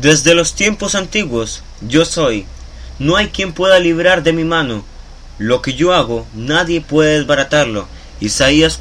desde los tiempos antiguos yo soy. No hay quien pueda librar de mi mano. Lo que yo hago nadie puede desbaratarlo. Isaías